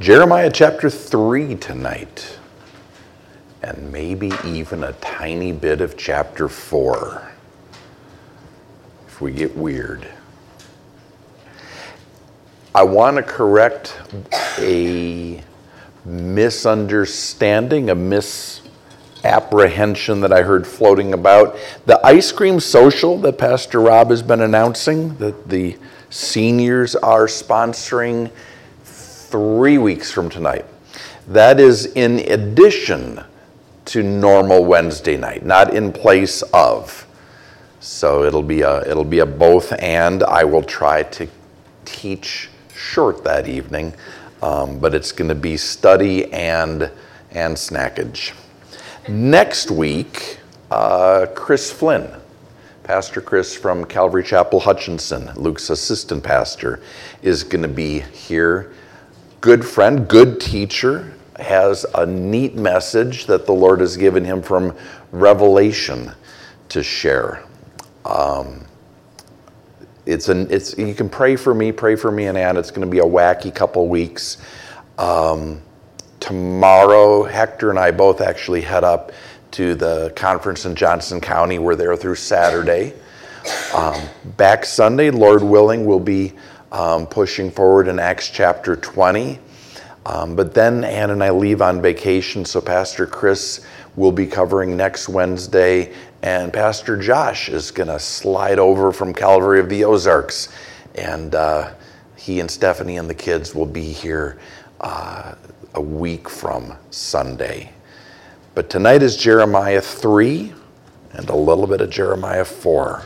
Jeremiah chapter 3 tonight, and maybe even a tiny bit of chapter 4 if we get weird. I want to correct a misunderstanding, a misapprehension that I heard floating about. The ice cream social that Pastor Rob has been announcing, that the seniors are sponsoring three weeks from tonight. That is in addition to normal Wednesday night, not in place of. So it'll be a it'll be a both and. I will try to teach short that evening, um, but it's going to be study and and snackage. Next week, uh, Chris Flynn, Pastor Chris from Calvary Chapel Hutchinson, Luke's assistant pastor, is going to be here good friend, good teacher, has a neat message that the Lord has given him from Revelation to share. Um, it's an it's you can pray for me, pray for me and Ann. It's going to be a wacky couple weeks. Um, tomorrow, Hector and I both actually head up to the conference in Johnson County. We're there through Saturday. Um, back Sunday, Lord willing, we'll be um, pushing forward in Acts chapter 20. Um, but then Ann and I leave on vacation, so Pastor Chris will be covering next Wednesday, and Pastor Josh is going to slide over from Calvary of the Ozarks. And uh, he and Stephanie and the kids will be here uh, a week from Sunday. But tonight is Jeremiah 3 and a little bit of Jeremiah 4.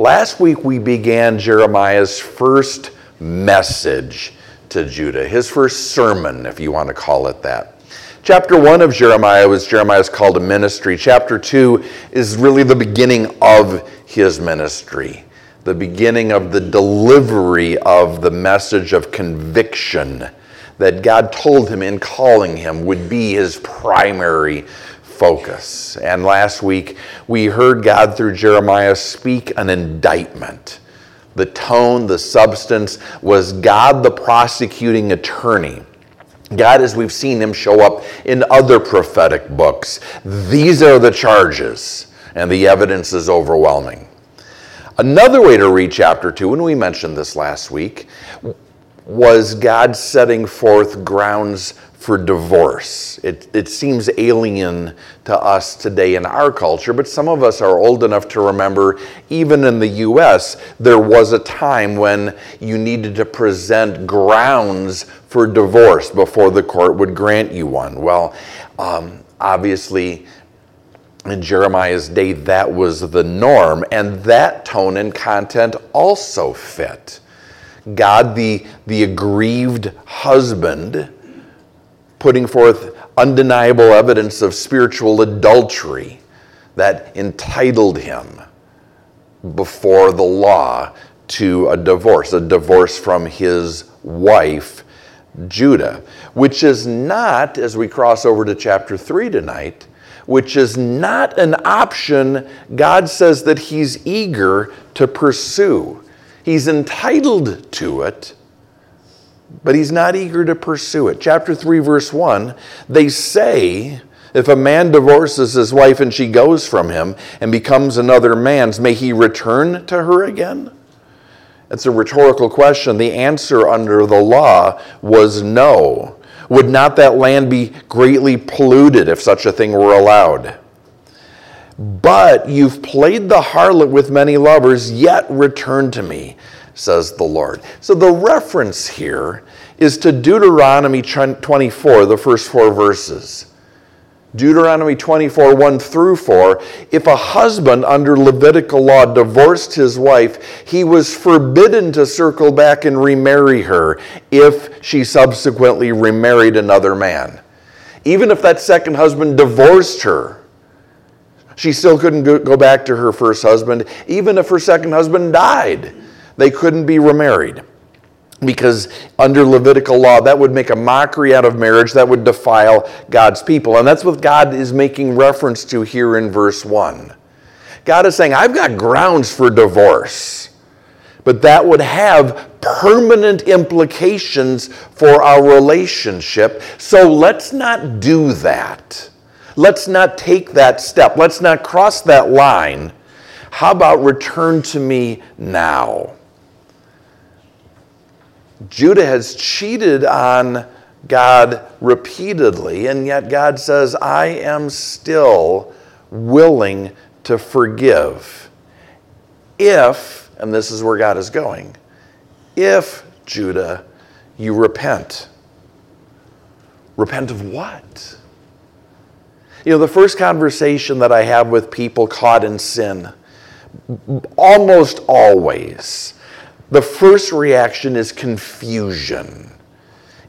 Last week we began Jeremiah's first message to Judah, his first sermon, if you want to call it that. Chapter 1 of Jeremiah was Jeremiah's call to ministry. Chapter 2 is really the beginning of his ministry, the beginning of the delivery of the message of conviction that God told him in calling him would be his primary focus. And last week, we heard God through Jeremiah speak an indictment. The tone, the substance was God the prosecuting attorney. God, as we've seen him show up in other prophetic books, these are the charges, and the evidence is overwhelming. Another way to read chapter 2, and we mentioned this last week, was God setting forth grounds for divorce. It, it seems alien to us today in our culture, but some of us are old enough to remember, even in the US, there was a time when you needed to present grounds for divorce before the court would grant you one. Well, um, obviously, in Jeremiah's day, that was the norm, and that tone and content also fit. God, the, the aggrieved husband, putting forth undeniable evidence of spiritual adultery that entitled him before the law to a divorce, a divorce from his wife, Judah, which is not, as we cross over to chapter 3 tonight, which is not an option God says that He's eager to pursue. He's entitled to it, but he's not eager to pursue it. Chapter 3, verse 1 they say, if a man divorces his wife and she goes from him and becomes another man's, may he return to her again? It's a rhetorical question. The answer under the law was no. Would not that land be greatly polluted if such a thing were allowed? But you've played the harlot with many lovers, yet return to me says the Lord. So the reference here is to Deuteronomy 24, the first four verses. Deuteronomy 24, 1 through 4. If a husband under Levitical law divorced his wife, he was forbidden to circle back and remarry her if she subsequently remarried another man. Even if that second husband divorced her, she still couldn't go back to her first husband, even if her second husband died they couldn't be remarried. Because under Levitical law, that would make a mockery out of marriage, that would defile God's people. And that's what God is making reference to here in verse 1. God is saying, I've got grounds for divorce. But that would have permanent implications for our relationship. So let's not do that. Let's not take that step. Let's not cross that line. How about return to me now? Judah has cheated on God repeatedly, and yet God says, I am still willing to forgive if, and this is where God is going, if, Judah, you repent. Repent of what? You know, the first conversation that I have with people caught in sin, almost always, the first reaction is confusion.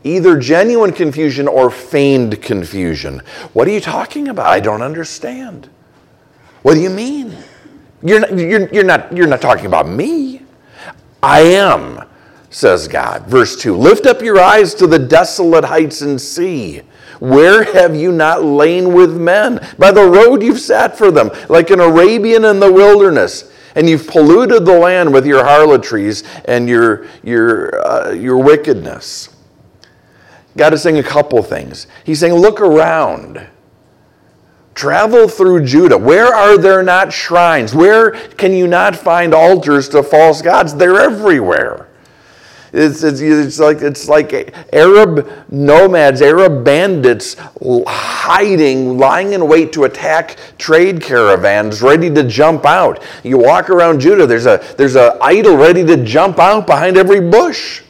Either genuine confusion or feigned confusion. What are you talking about? I don't understand. What do you mean? You're not, you're, you're not, you're not talking about me. I am, says God. Verse 2 Lift up your eyes to the desolate heights and see. Where have you not lain with men? By the road you've sat for them, like an Arabian in the wilderness. And you've polluted the land with your harlotries and your, your, uh, your wickedness. God is saying a couple things. He's saying, Look around. Travel through Judah. Where are there not shrines? Where can you not find altars to false gods? They're everywhere. It's, it's, it's, like, it's like Arab nomads, Arab bandits hiding, lying in wait to attack trade caravans ready to jump out. You walk around Judah, there's a, there's an idol ready to jump out behind every bush.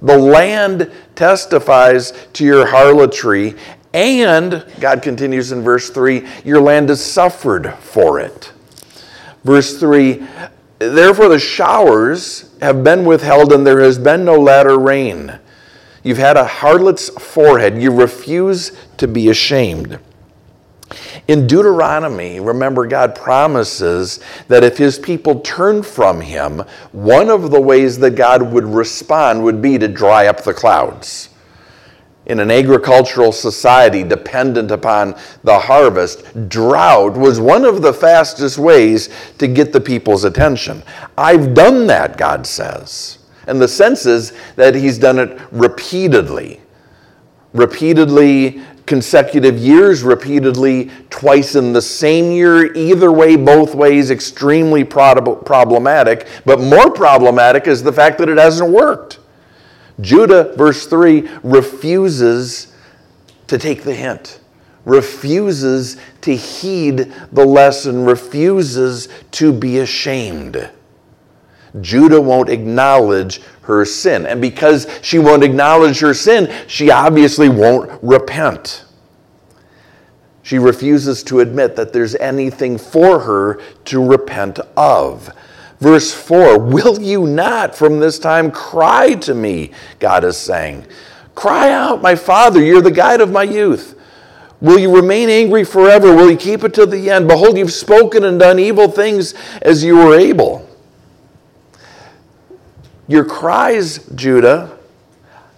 The land testifies to your harlotry, and, God continues in verse 3, your land has suffered for it. Verse 3, therefore the showers have been withheld, and there has been no latter rain. You've had a harlot's forehead. You refuse to be ashamed. In Deuteronomy, remember, God promises that if his people turn from him, one of the ways that God would respond would be to dry up the clouds in an agricultural society dependent upon the harvest, drought was one of the fastest ways to get the people's attention. I've done that, God says. And the sense is that He's done it repeatedly. Repeatedly, consecutive years, repeatedly, twice in the same year. Either way, both ways, extremely problematic. But more problematic is the fact that it hasn't worked. Judah, verse 3, refuses to take the hint, refuses to heed the lesson, refuses to be ashamed. Judah won't acknowledge her sin. And because she won't acknowledge her sin, she obviously won't repent. She refuses to admit that there's anything for her to repent of. Verse 4 Will you not from this time cry to me? God is saying. Cry out, my Father, you're the guide of my youth. Will you remain angry forever? Will you keep it to the end? Behold, you've spoken and done evil things as you were able. Your cries, Judah,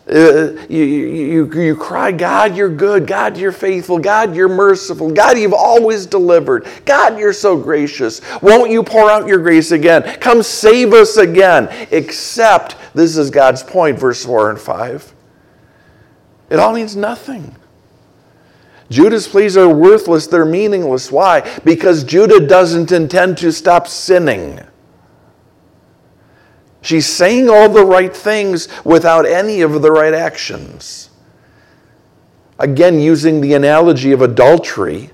uh, you, you, you cry, God, you're good. God, you're faithful. God, you're merciful. God, you've always delivered. God, you're so gracious. Won't you pour out your grace again? Come save us again. Except, this is God's point, verse 4 and 5. It all means nothing. Judah's pleas are worthless, they're meaningless. Why? Because Judah doesn't intend to stop sinning. She's saying all the right things without any of the right actions. Again, using the analogy of adultery,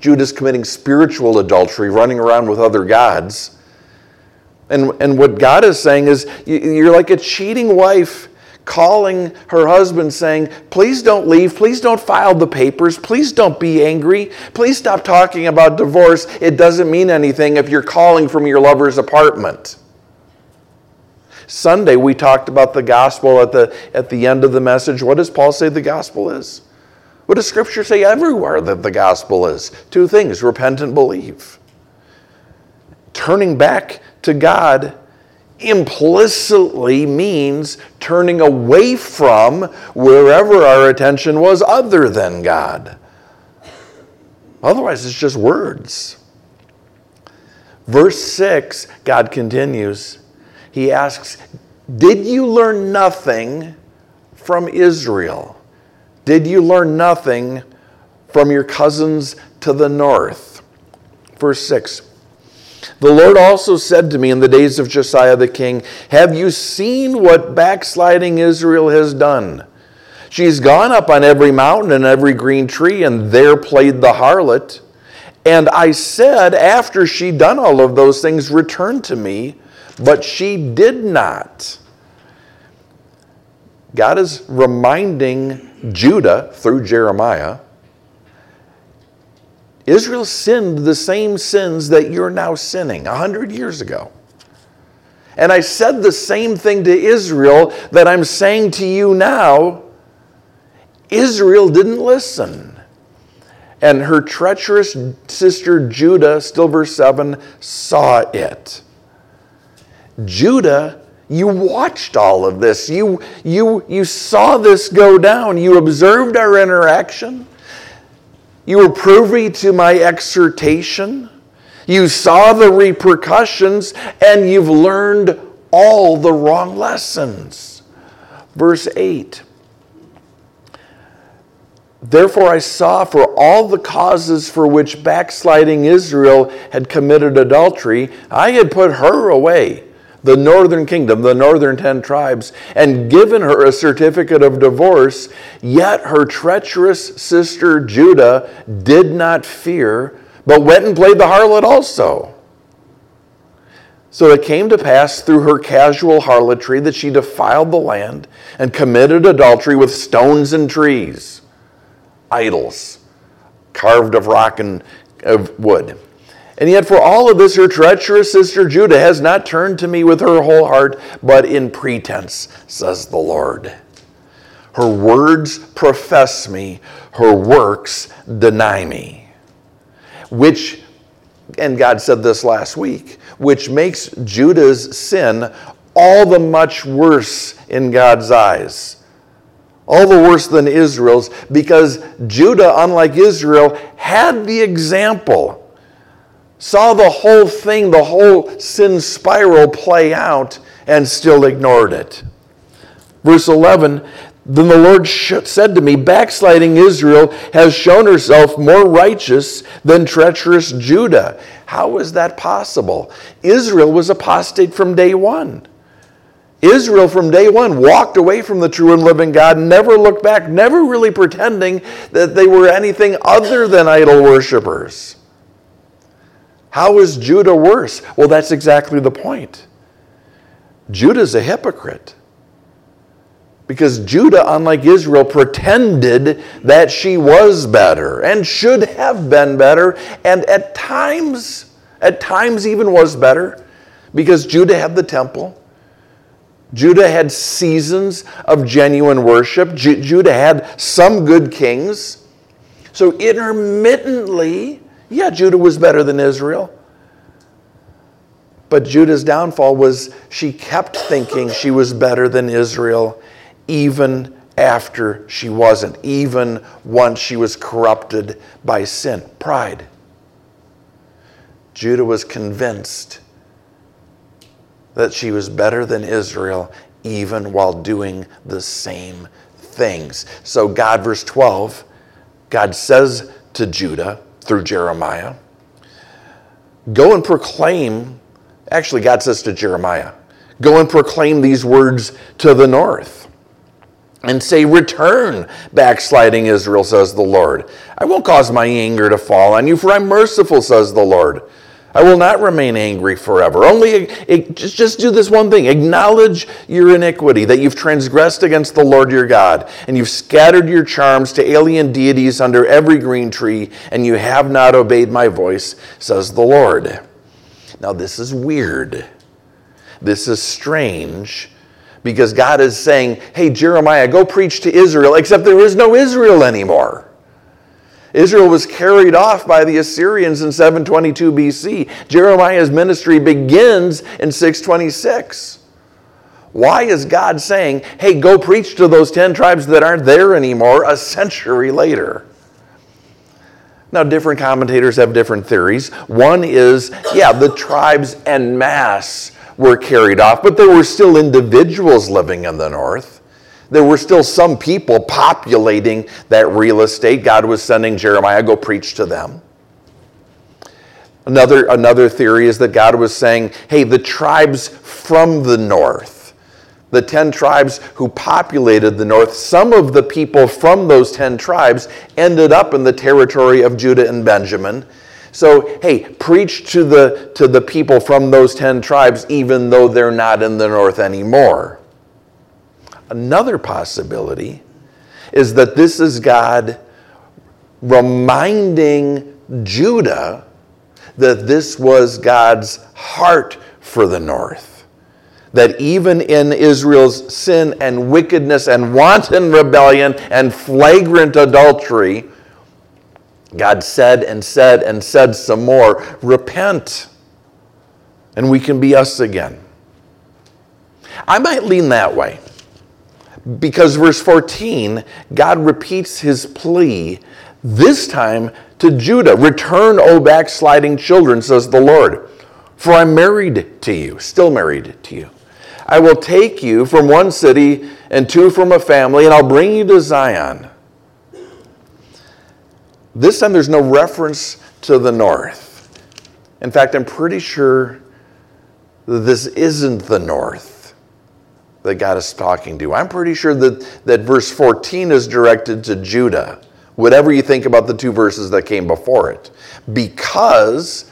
Judah's committing spiritual adultery, running around with other gods. And, and what God is saying is, you're like a cheating wife calling her husband saying, Please don't leave. Please don't file the papers. Please don't be angry. Please stop talking about divorce. It doesn't mean anything if you're calling from your lover's apartment. Sunday, we talked about the gospel at the, at the end of the message. What does Paul say the gospel is? What does Scripture say everywhere that the gospel is? Two things repent and believe. Turning back to God implicitly means turning away from wherever our attention was other than God. Otherwise, it's just words. Verse 6, God continues he asks, Did you learn nothing from Israel? Did you learn nothing from your cousins to the north? Verse 6 The Lord also said to me in the days of Josiah the king, Have you seen what backsliding Israel has done? She's gone up on every mountain and every green tree, and there played the harlot. And I said, after she'd done all of those things, return to me, but she did not. God is reminding Judah through Jeremiah Israel sinned the same sins that you're now sinning a hundred years ago. And I said the same thing to Israel that I'm saying to you now. Israel didn't listen. And her treacherous sister Judah, still verse 7, saw it. Judah, you watched all of this. You, you, you saw this go down. You observed our interaction. You were privy to my exhortation. You saw the repercussions, and you've learned all the wrong lessons. Verse 8 Therefore, I saw for all the causes for which backsliding Israel had committed adultery, I had put her away, the northern kingdom, the northern ten tribes, and given her a certificate of divorce. Yet her treacherous sister Judah did not fear, but went and played the harlot also. So it came to pass through her casual harlotry that she defiled the land and committed adultery with stones and trees idols carved of rock and of wood. And yet, for all of this, her treacherous sister Judah has not turned to me with her whole heart, but in pretense, says the Lord. Her words profess me, her works deny me. Which, and God said this last week, which makes Judah's sin all the much worse in God's eyes all the worse than Israel's, because Judah, unlike Israel, had the example, saw the whole thing, the whole sin spiral play out, and still ignored it. Verse 11 Then the Lord said to me, Backsliding Israel has shown herself more righteous than treacherous Judah. How is that possible? Israel was apostate from day one. Israel from day one walked away from the true and living God, never looked back, never really pretending that they were anything other than idol worshippers. How is Judah worse? Well, that's exactly the point. Judah's a hypocrite. Because Judah, unlike Israel, pretended that she was better and should have been better, and at times, at times even was better, because Judah had the temple. Judah had seasons of genuine worship. Ju- Judah had some good kings. So intermittently, yeah, Judah was better than Israel. But Judah's downfall was she kept thinking she was better than Israel even after she wasn't, even once she was corrupted by sin. Pride. Judah was convinced that she was better than Israel even while doing the same things. So, God, verse 12, God says to Judah through Jeremiah, Go and proclaim, actually, God says to Jeremiah, Go and proclaim these words to the north and say, Return, backsliding Israel, says the Lord. I won't cause my anger to fall on you, for I'm merciful, says the Lord. I will not remain angry forever. Only just, just do this one thing acknowledge your iniquity, that you've transgressed against the Lord your God, and you've scattered your charms to alien deities under every green tree, and you have not obeyed my voice, says the Lord. Now, this is weird. This is strange because God is saying, Hey, Jeremiah, go preach to Israel, except there is no Israel anymore. Israel was carried off by the Assyrians in 722 BC. Jeremiah's ministry begins in 626. Why is God saying, hey, go preach to those 10 tribes that aren't there anymore a century later? Now, different commentators have different theories. One is, yeah, the tribes en masse were carried off, but there were still individuals living in the north. There were still some people populating that real estate. God was sending Jeremiah go preach to them. Another, another theory is that God was saying, hey, the tribes from the north, the 10 tribes who populated the north, some of the people from those 10 tribes ended up in the territory of Judah and Benjamin. So, hey, preach to the, to the people from those 10 tribes, even though they're not in the north anymore. Another possibility is that this is God reminding Judah that this was God's heart for the north. That even in Israel's sin and wickedness and wanton rebellion and flagrant adultery, God said and said and said some more, repent, and we can be us again. I might lean that way because verse 14, God repeats his plea, this time to Judah Return, O backsliding children, says the Lord, for I'm married to you, still married to you. I will take you from one city and two from a family, and I'll bring you to Zion. This time there's no reference to the north. In fact, I'm pretty sure that this isn't the north that God is talking to. I'm pretty sure that, that verse 14 is directed to Judah whatever you think about the two verses that came before it. Because,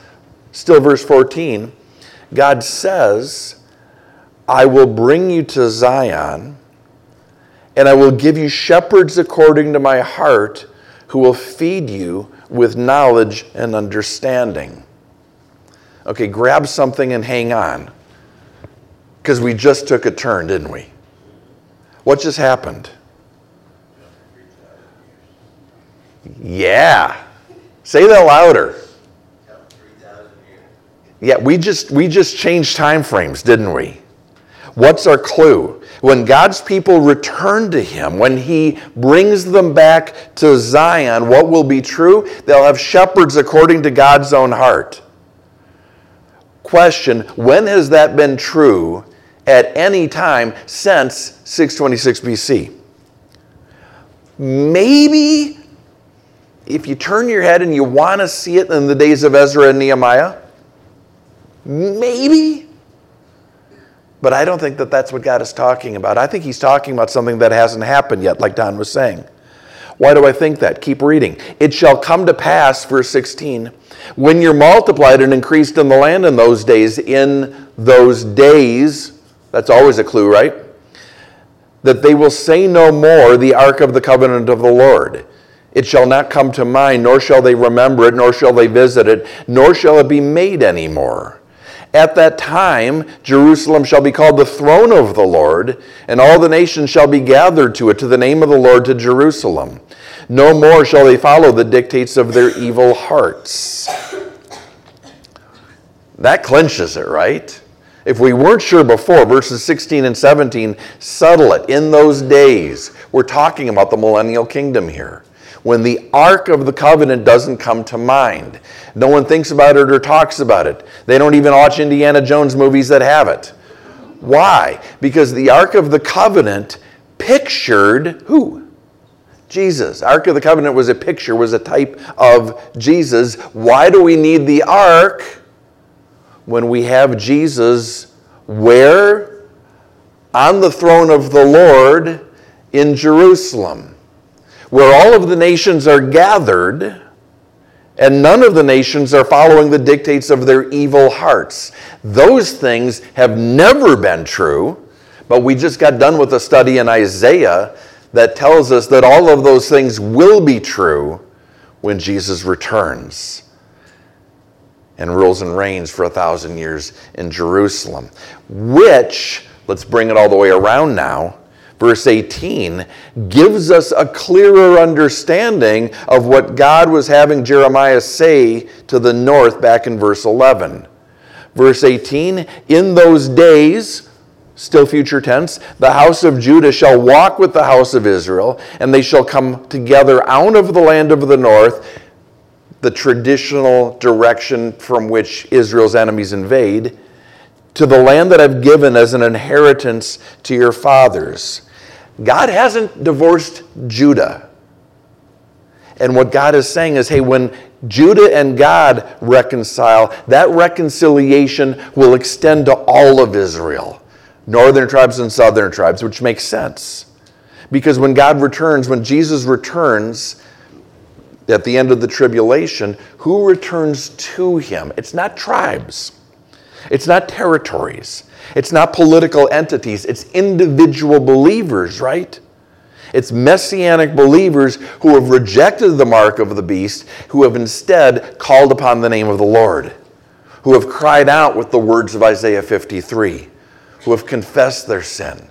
still verse 14, God says, I will bring you to Zion, and I will give you shepherds according to my heart who will feed you with knowledge and understanding. Okay, grab something and hang on. Because we just took a turn, didn't we? What just happened? Yeah. Say that louder. Yeah, we just we just changed time frames, didn't we? What's our clue? When God's people return to him, when he brings them back to Zion, what will be true? They'll have shepherds according to God's own heart. Question, when has that been true at any time since 626 BC? Maybe if you turn your head and you want to see it in the days of Ezra and Nehemiah, maybe. But I don't think that that's what God is talking about. I think He's talking about something that hasn't happened yet, like Don was saying. Why do I think that? Keep reading. It shall come to pass, verse 16, when you're multiplied and increased in the land in those days, in those days, that's always a clue, right? That they will say no more the ark of the covenant of the Lord. It shall not come to mind, nor shall they remember it, nor shall they visit it, nor shall it be made any more. At that time, Jerusalem shall be called the throne of the Lord, and all the nations shall be gathered to it, to the name of the Lord, to Jerusalem. No more shall they follow the dictates of their evil hearts. That clinches it, right? If we weren't sure before, verses 16 and 17 settle it. In those days, we're talking about the millennial kingdom here when the Ark of the Covenant doesn't come to mind. No one thinks about it or talks about it. They don't even watch Indiana Jones movies that have it. Why? Because the Ark of the Covenant pictured who? Jesus. Ark of the Covenant was a picture, was a type of Jesus. Why do we need the Ark when we have Jesus where? On the throne of the Lord in Jerusalem where all of the nations are gathered and none of the nations are following the dictates of their evil hearts. Those things have never been true, but we just got done with a study in Isaiah that tells us that all of those things will be true when Jesus returns and rules and reigns for a thousand years in Jerusalem, which, let's bring it all the way around now, verse 18, gives us a clearer understanding of what God was having Jeremiah say to the north back in verse 11. Verse 18, in those days, still future tense, the house of Judah shall walk with the house of Israel, and they shall come together out of the land of the north, the traditional direction from which Israel's enemies invade, to the land that I've given as an inheritance to your fathers. God hasn't divorced Judah. And what God is saying is hey, when Judah and God reconcile, that reconciliation will extend to all of Israel, northern tribes and southern tribes, which makes sense. Because when God returns, when Jesus returns at the end of the tribulation, who returns to him? It's not tribes, it's not territories, it's not political entities, it's individual believers, right? It's messianic believers who have rejected the mark of the beast, who have instead called upon the name of the Lord, who have cried out with the words of Isaiah 53, who have confessed their sin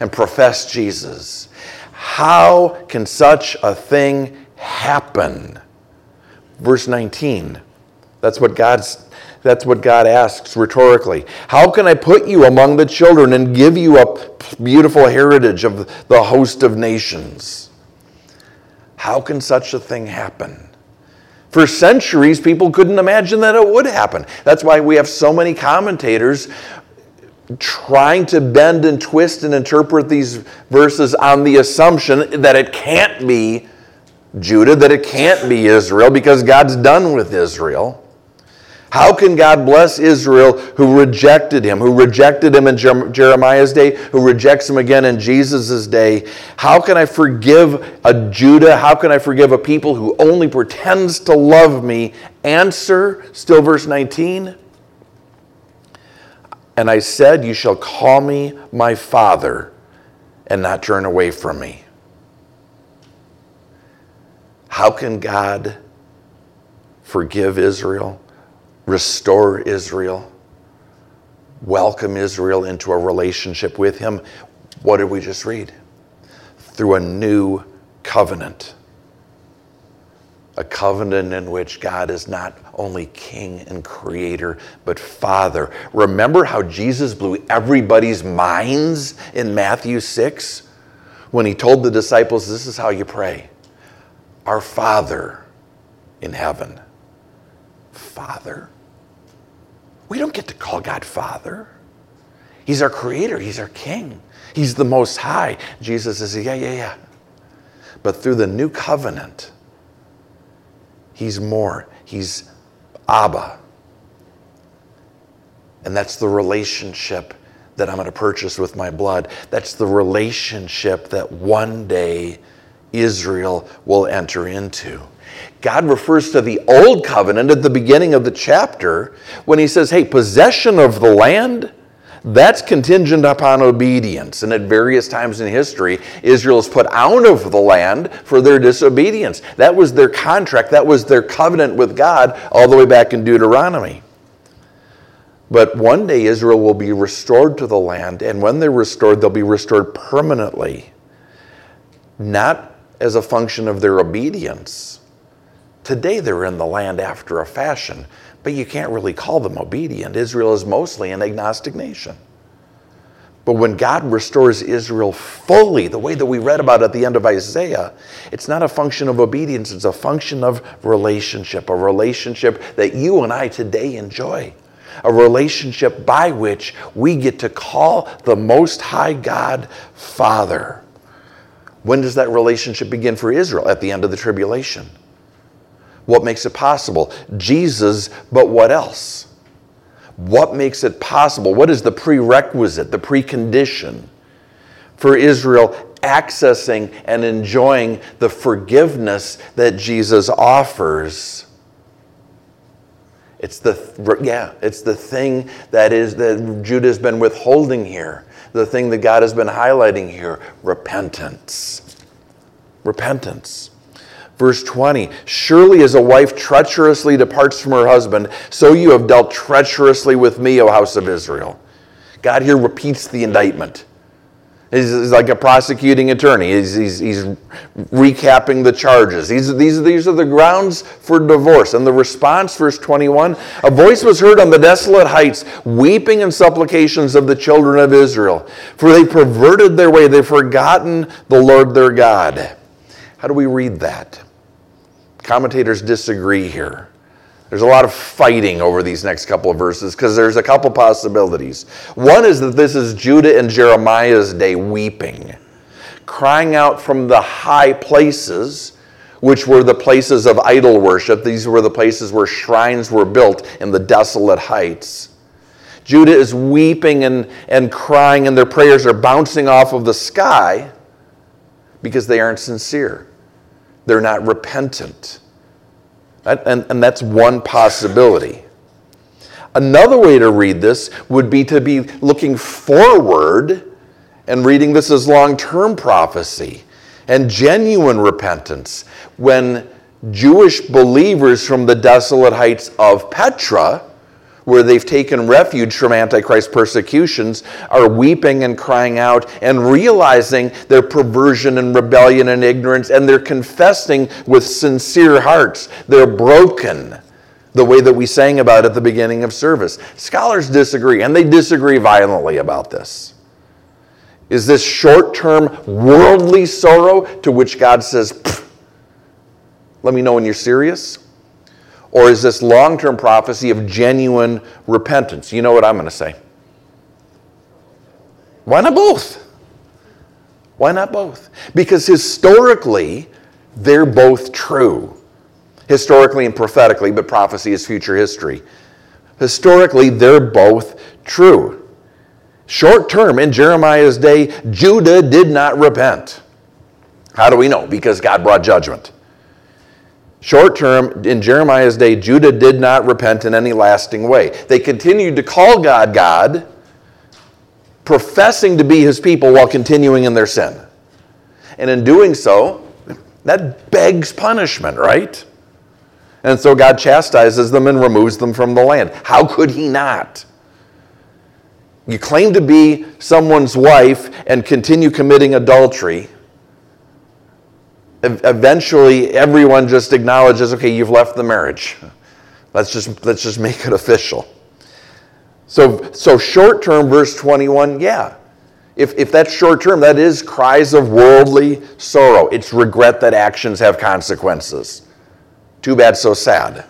and professed Jesus. How can such a thing happen? Verse 19. That's what God's that's what God asks rhetorically. How can I put you among the children and give you a beautiful heritage of the host of nations? How can such a thing happen? For centuries, people couldn't imagine that it would happen. That's why we have so many commentators trying to bend and twist and interpret these verses on the assumption that it can't be Judah, that it can't be Israel, because God's done with Israel. How can God bless Israel who rejected him, who rejected him in Jeremiah's day, who rejects him again in Jesus' day? How can I forgive a Judah? How can I forgive a people who only pretends to love me? Answer, still verse 19. And I said, You shall call me my father and not turn away from me. How can God forgive Israel? restore Israel, welcome Israel into a relationship with Him. What did we just read? Through a new covenant. A covenant in which God is not only king and creator, but father. Remember how Jesus blew everybody's minds in Matthew 6 when he told the disciples, This is how you pray Our Father in heaven. Father? We don't get to call God Father. He's our creator, He's our King, He's the Most High. Jesus says, Yeah, yeah, yeah. But through the new covenant, He's more. He's Abba. And that's the relationship that I'm going to purchase with my blood. That's the relationship that one day Israel will enter into. God refers to the old covenant at the beginning of the chapter when he says, hey, possession of the land, that's contingent upon obedience. And at various times in history, Israel is put out of the land for their disobedience. That was their contract, that was their covenant with God all the way back in Deuteronomy. But one day Israel will be restored to the land, and when they're restored, they'll be restored permanently, not as a function of their obedience Today they're in the land after a fashion, but you can't really call them obedient. Israel is mostly an agnostic nation. But when God restores Israel fully, the way that we read about at the end of Isaiah, it's not a function of obedience, it's a function of relationship, a relationship that you and I today enjoy, a relationship by which we get to call the Most High God Father. When does that relationship begin for Israel? At the end of the tribulation. What makes it possible? Jesus, but what else? What makes it possible? What is the prerequisite, the precondition for Israel accessing and enjoying the forgiveness that Jesus offers? It's the yeah, it's the thing that is that Judah has been withholding here. The thing that God has been highlighting here, repentance. Repentance. Verse 20 Surely as a wife treacherously departs from her husband, so you have dealt treacherously with me, O house of Israel. God here repeats the indictment. He's, like a prosecuting attorney. He's, he's, he's recapping the charges. These, these, these are the grounds for divorce. And the response, verse 21 A voice was heard on the desolate heights, weeping and supplications of the children of Israel. For they perverted their way, they've forgotten the Lord their God. How do we read that? Commentators disagree here. There's a lot of fighting over these next couple of verses because there's a couple possibilities. One is that this is Judah and Jeremiah's day weeping, crying out from the high places, which were the places of idol worship. These were the places where shrines were built in the desolate heights. Judah is weeping and, and crying, and their prayers are bouncing off of the sky because they aren't sincere. They're not repentant. And, and that's one possibility. Another way to read this would be to be looking forward and reading this as long term prophecy and genuine repentance when Jewish believers from the desolate heights of Petra where they've taken refuge from Antichrist persecutions, are weeping and crying out and realizing their perversion and rebellion and ignorance, and they're confessing with sincere hearts. They're broken, the way that we sang about at the beginning of service. Scholars disagree, and they disagree violently about this. Is this short term worldly sorrow to which God says, let me know when you're serious? Or is this long term prophecy of genuine repentance? You know what I'm going to say. Why not both? Why not both? Because historically, they're both true. Historically and prophetically, but prophecy is future history. Historically, they're both true. Short term, in Jeremiah's day, Judah did not repent. How do we know? Because God brought judgment. Short term, in Jeremiah's day, Judah did not repent in any lasting way. They continued to call God God, professing to be his people while continuing in their sin. And in doing so, that begs punishment, right? And so God chastises them and removes them from the land. How could he not? You claim to be someone's wife and continue committing adultery eventually everyone just acknowledges, okay, you've left the marriage. Let's just, let's just make it official. So, so short term, verse 21, yeah. If, if that's short term, that is cries of worldly sorrow. It's regret that actions have consequences. Too bad, so sad.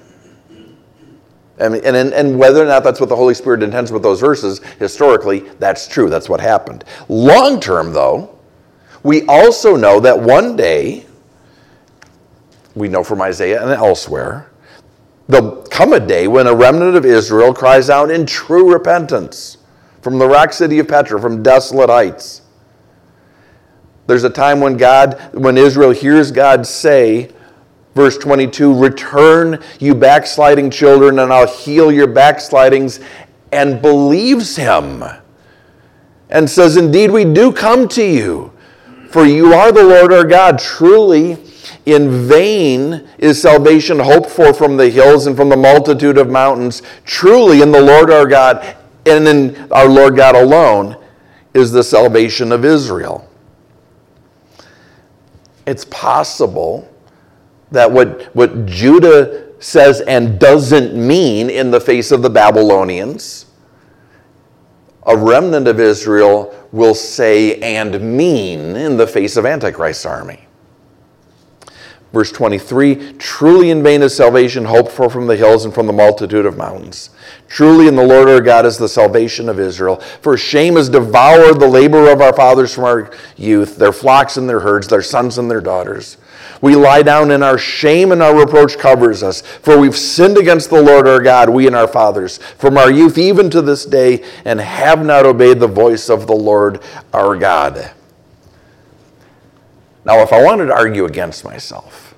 And, and, and whether or not that's what the Holy Spirit intends with those verses, historically, that's true. That's what happened. Long term, though, we also know that one day we know from Isaiah and elsewhere, there'll come a day when a remnant of Israel cries out in true repentance from the rock city of Petra, from desolate heights. There's a time when God, when Israel hears God say, verse 22, Return, you backsliding children, and I'll heal your backslidings, and believes him. And says, Indeed, we do come to you, for you are the Lord our God. Truly, in vain is salvation hoped for from the hills and from the multitude of mountains. Truly, in the Lord our God and in our Lord God alone is the salvation of Israel. It's possible that what, what Judah says and doesn't mean in the face of the Babylonians, a remnant of Israel will say and mean in the face of Antichrist's army. Verse 23 Truly in vain is salvation hoped for from the hills and from the multitude of mountains. Truly in the Lord our God is the salvation of Israel. For shame has devoured the labor of our fathers from our youth, their flocks and their herds, their sons and their daughters. We lie down in our shame, and our reproach covers us. For we've sinned against the Lord our God, we and our fathers, from our youth even to this day, and have not obeyed the voice of the Lord our God. Now, if I wanted to argue against myself,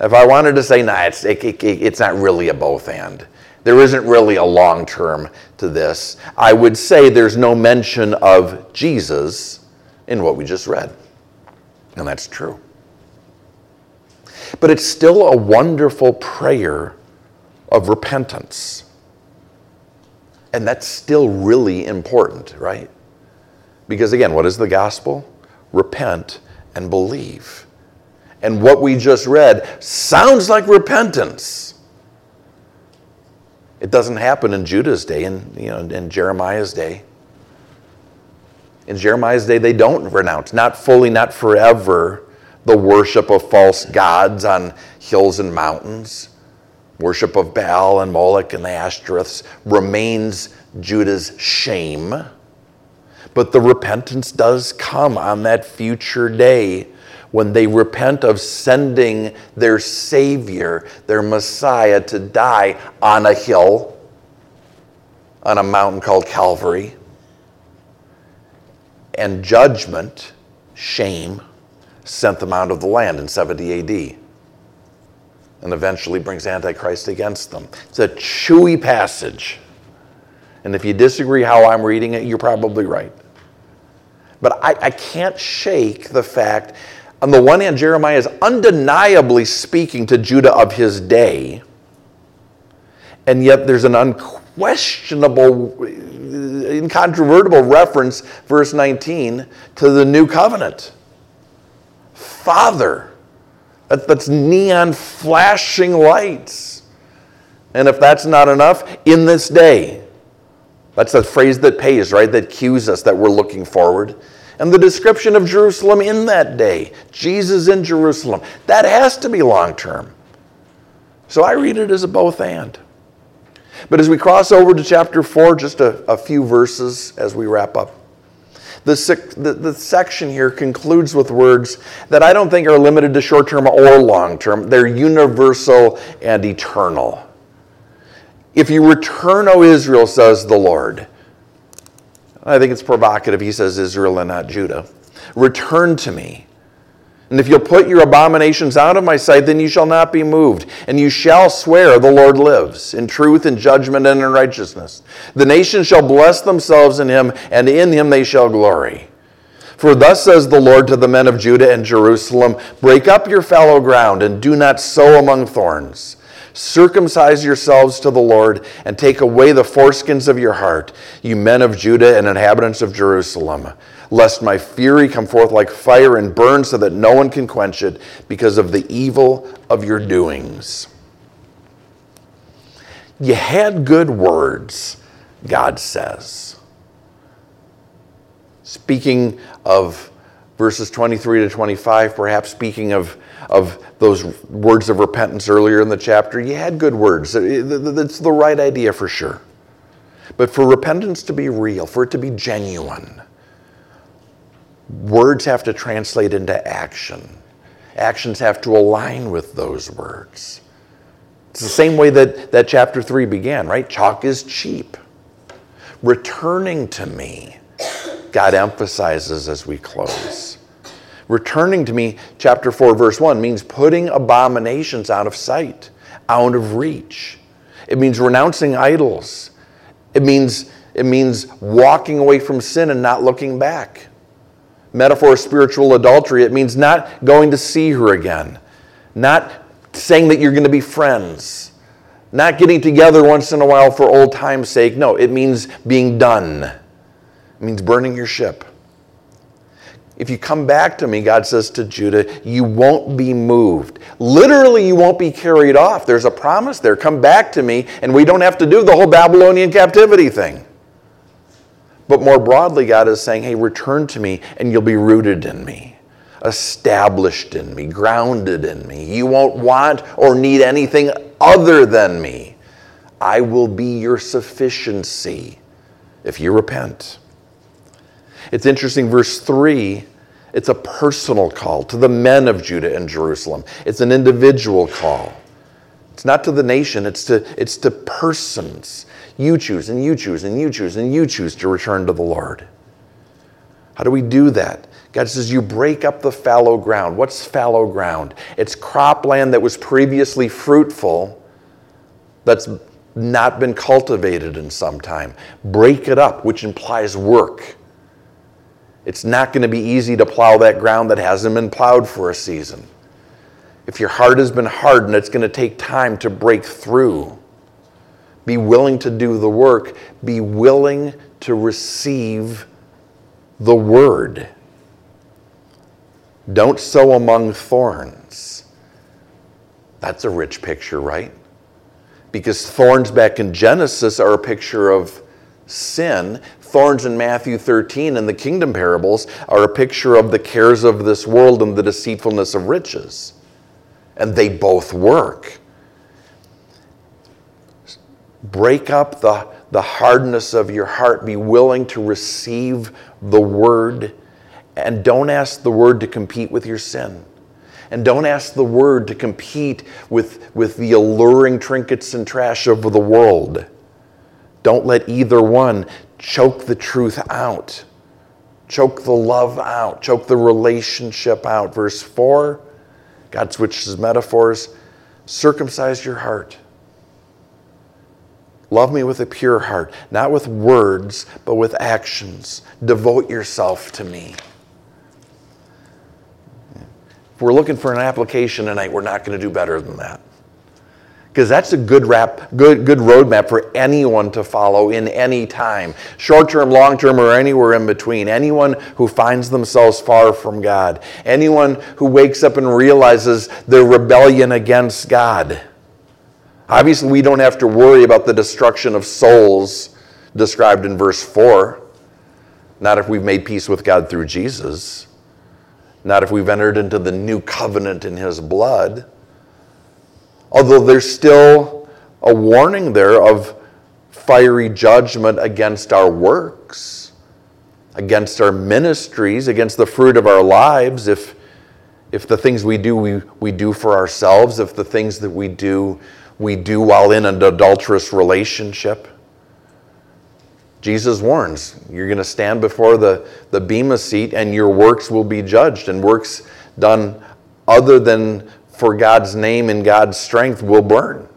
if I wanted to say, nah, it's, it, it, it's not really a both and, there isn't really a long term to this, I would say there's no mention of Jesus in what we just read. And that's true. But it's still a wonderful prayer of repentance. And that's still really important, right? Because again, what is the gospel? Repent and believe. And what we just read sounds like repentance. It doesn't happen in Judah's day and you know in Jeremiah's day. In Jeremiah's day, they don't renounce, not fully, not forever, the worship of false gods on hills and mountains. Worship of Baal and Moloch and the Ashtoreths remains Judah's shame. But the repentance does come on that future day when they repent of sending their Savior, their Messiah, to die on a hill, on a mountain called Calvary. And judgment, shame, sent them out of the land in 70 AD and eventually brings Antichrist against them. It's a chewy passage. And if you disagree how I'm reading it, you're probably right. But I, I can't shake the fact, on the one hand, Jeremiah is undeniably speaking to Judah of his day, and yet there's an unquestionable, incontrovertible reference, verse 19, to the new covenant. Father, that's neon flashing lights. And if that's not enough, in this day, that's the phrase that pays, right? That cues us that we're looking forward. And the description of Jerusalem in that day, Jesus in Jerusalem, that has to be long term. So I read it as a both and. But as we cross over to chapter 4, just a, a few verses as we wrap up. The, the, the, section here concludes with words that I don't think are limited to short term or long term. They're universal and eternal. If you return, O Israel, says the Lord. I think it's provocative. He says Israel and not Judah. Return to me. And if you'll put your abominations out of my sight, then you shall not be moved. And you shall swear the Lord lives, in truth and judgment and in righteousness. The nations shall bless themselves in him, and in him they shall glory. For thus says the Lord to the men of Judah and Jerusalem Break up your fallow ground, and do not sow among thorns. Circumcise yourselves to the Lord and take away the foreskins of your heart, you men of Judah and inhabitants of Jerusalem, lest my fury come forth like fire and burn so that no one can quench it because of the evil of your doings. You had good words, God says. Speaking of verses 23 to 25, perhaps speaking of of those words of repentance earlier in the chapter, you had good words. That's the right idea for sure. But for repentance to be real, for it to be genuine, words have to translate into action. Actions have to align with those words. It's the same way that, that chapter 3 began, right? Chalk is cheap. Returning to me, God emphasizes as we close. Returning to me, chapter 4, verse 1, means putting abominations out of sight, out of reach. It means renouncing idols. It means, it means walking away from sin and not looking back. Metaphor spiritual adultery, it means not going to see her again, not saying that you're going to be friends, not getting together once in a while for old time's sake. No, it means being done. It means burning your ship. If you come back to me, God says to Judah, you won't be moved. Literally, you won't be carried off. There's a promise there. Come back to me, and we don't have to do the whole Babylonian captivity thing. But more broadly, God is saying, hey, return to me, and you'll be rooted in me, established in me, grounded in me. You won't want or need anything other than me. I will be your sufficiency if you repent. It's interesting, verse 3, it's a personal call to the men of Judah and Jerusalem. It's an individual call. It's not to the nation, it's to, it's to persons. You choose, and you choose, and you choose, and you choose to return to the Lord. How do we do that? God says, You break up the fallow ground. What's fallow ground? It's cropland that was previously fruitful, that's not been cultivated in some time. Break it up, which implies work. It's not going to be easy to plow that ground that hasn't been plowed for a season. If your heart has been hardened, it's going to take time to break through. Be willing to do the work, be willing to receive the word. Don't sow among thorns. That's a rich picture, right? Because thorns back in Genesis are a picture of sin. Thorns in Matthew 13 and the kingdom parables are a picture of the cares of this world and the deceitfulness of riches. And they both work. Break up the, the hardness of your heart. Be willing to receive the word. And don't ask the word to compete with your sin. And don't ask the word to compete with, with the alluring trinkets and trash of the world. Don't let either one choke the truth out, choke the love out, choke the relationship out. Verse 4, God switches metaphors circumcise your heart. Love me with a pure heart, not with words, but with actions. Devote yourself to me. If we're looking for an application tonight, we're not going to do better than that. Because that's a good rap, good, good roadmap for anyone to follow in any time. Short term, long term, or anywhere in between. Anyone who finds themselves far from God. Anyone who wakes up and realizes their rebellion against God. Obviously, we don't have to worry about the destruction of souls described in verse 4. Not if we've made peace with God through Jesus not if we've entered into the new covenant in his blood. Although there's still a warning there of fiery judgment against our works, against our ministries, against the fruit of our lives, if, if the things we do, we, we do for ourselves, if the things that we do, we do while in an adulterous relationship. Jesus warns you're going to stand before the, the Bema seat and your works will be judged, and works done other than for God's name and God's strength will burn.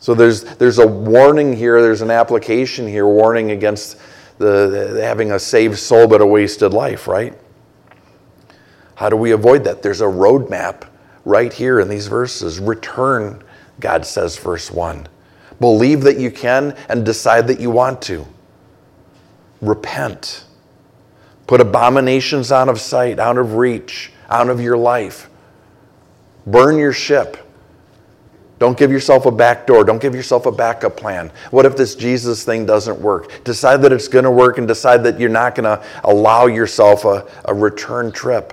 So there's, there's a warning here, there's an application here, warning against the, the having a saved soul but a wasted life, right? How do we avoid that? There's a roadmap right here in these verses. Return, God says, verse 1. Believe that you can and decide that you want to. Repent. Put abominations out of sight, out of reach, out of your life. Burn your ship. Don't give yourself a back door. Don't give yourself a backup plan. What if this Jesus thing doesn't work? Decide that it's going to work and decide that you're not going to allow yourself a, a return trip.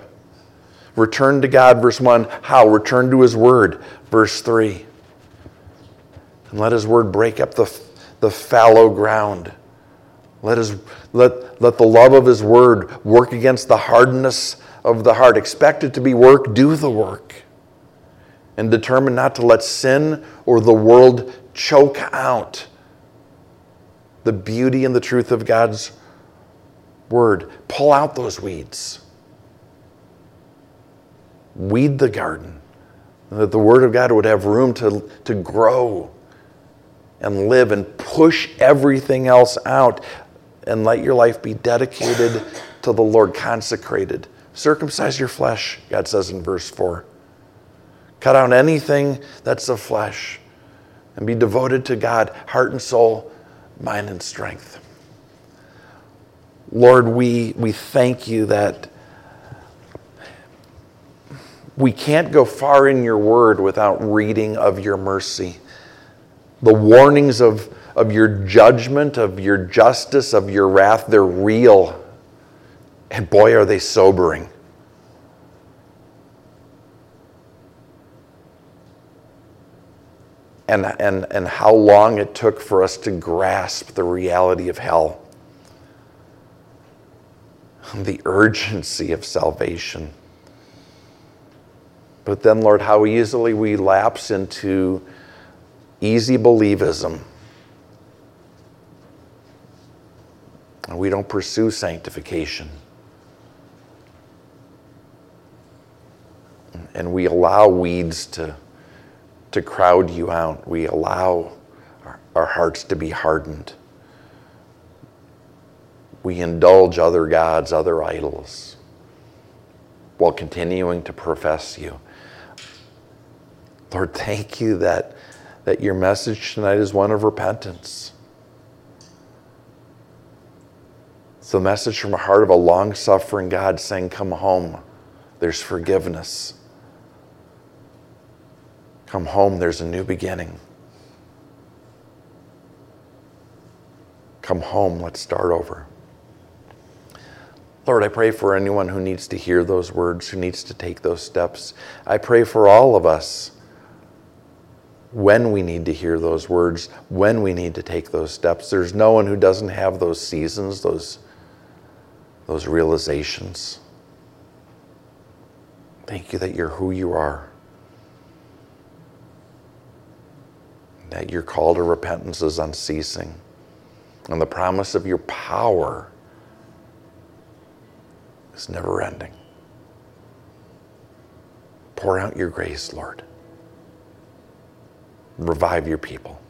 Return to God, verse 1. How? Return to His Word, verse 3 and let his word break up the, the fallow ground. Let, his, let, let the love of his word work against the hardness of the heart. Expect it to be work, do the work. And determined not to let sin or the world choke out the beauty and the truth of God's word. Pull out those weeds. Weed the garden. That the word of God would have room to, to grow and live and push everything else out and let your life be dedicated to the Lord, consecrated. Circumcise your flesh, God says in verse 4. Cut out anything that's of flesh and be devoted to God, heart and soul, mind and strength. Lord, we, we thank you that we can't go far in your word without reading of your mercy the warnings of, of your judgment, of your justice, of your wrath, they're real. And boy, are they sobering. And, and, and how long it took for us to grasp the reality of hell, the urgency of salvation. But then, Lord, how easily we lapse into easy believism. And we don't pursue sanctification. And we allow weeds to, to crowd you out. We allow our, our hearts to be hardened. We indulge other gods, other idols, while continuing to profess you. Lord, thank you that that your message tonight is one of repentance. It's the message from a heart of a long suffering God saying, Come home, there's forgiveness. Come home, there's a new beginning. Come home, let's start over. Lord, I pray for anyone who needs to hear those words, who needs to take those steps. I pray for all of us when we need to hear those words, when we need to take those steps. There's no one who doesn't have those seasons, those, those realizations. Thank you that you're who you are. That your call to repentance is unceasing. And the promise of your power is never ending. Pour out your grace, Lord. Revive your people.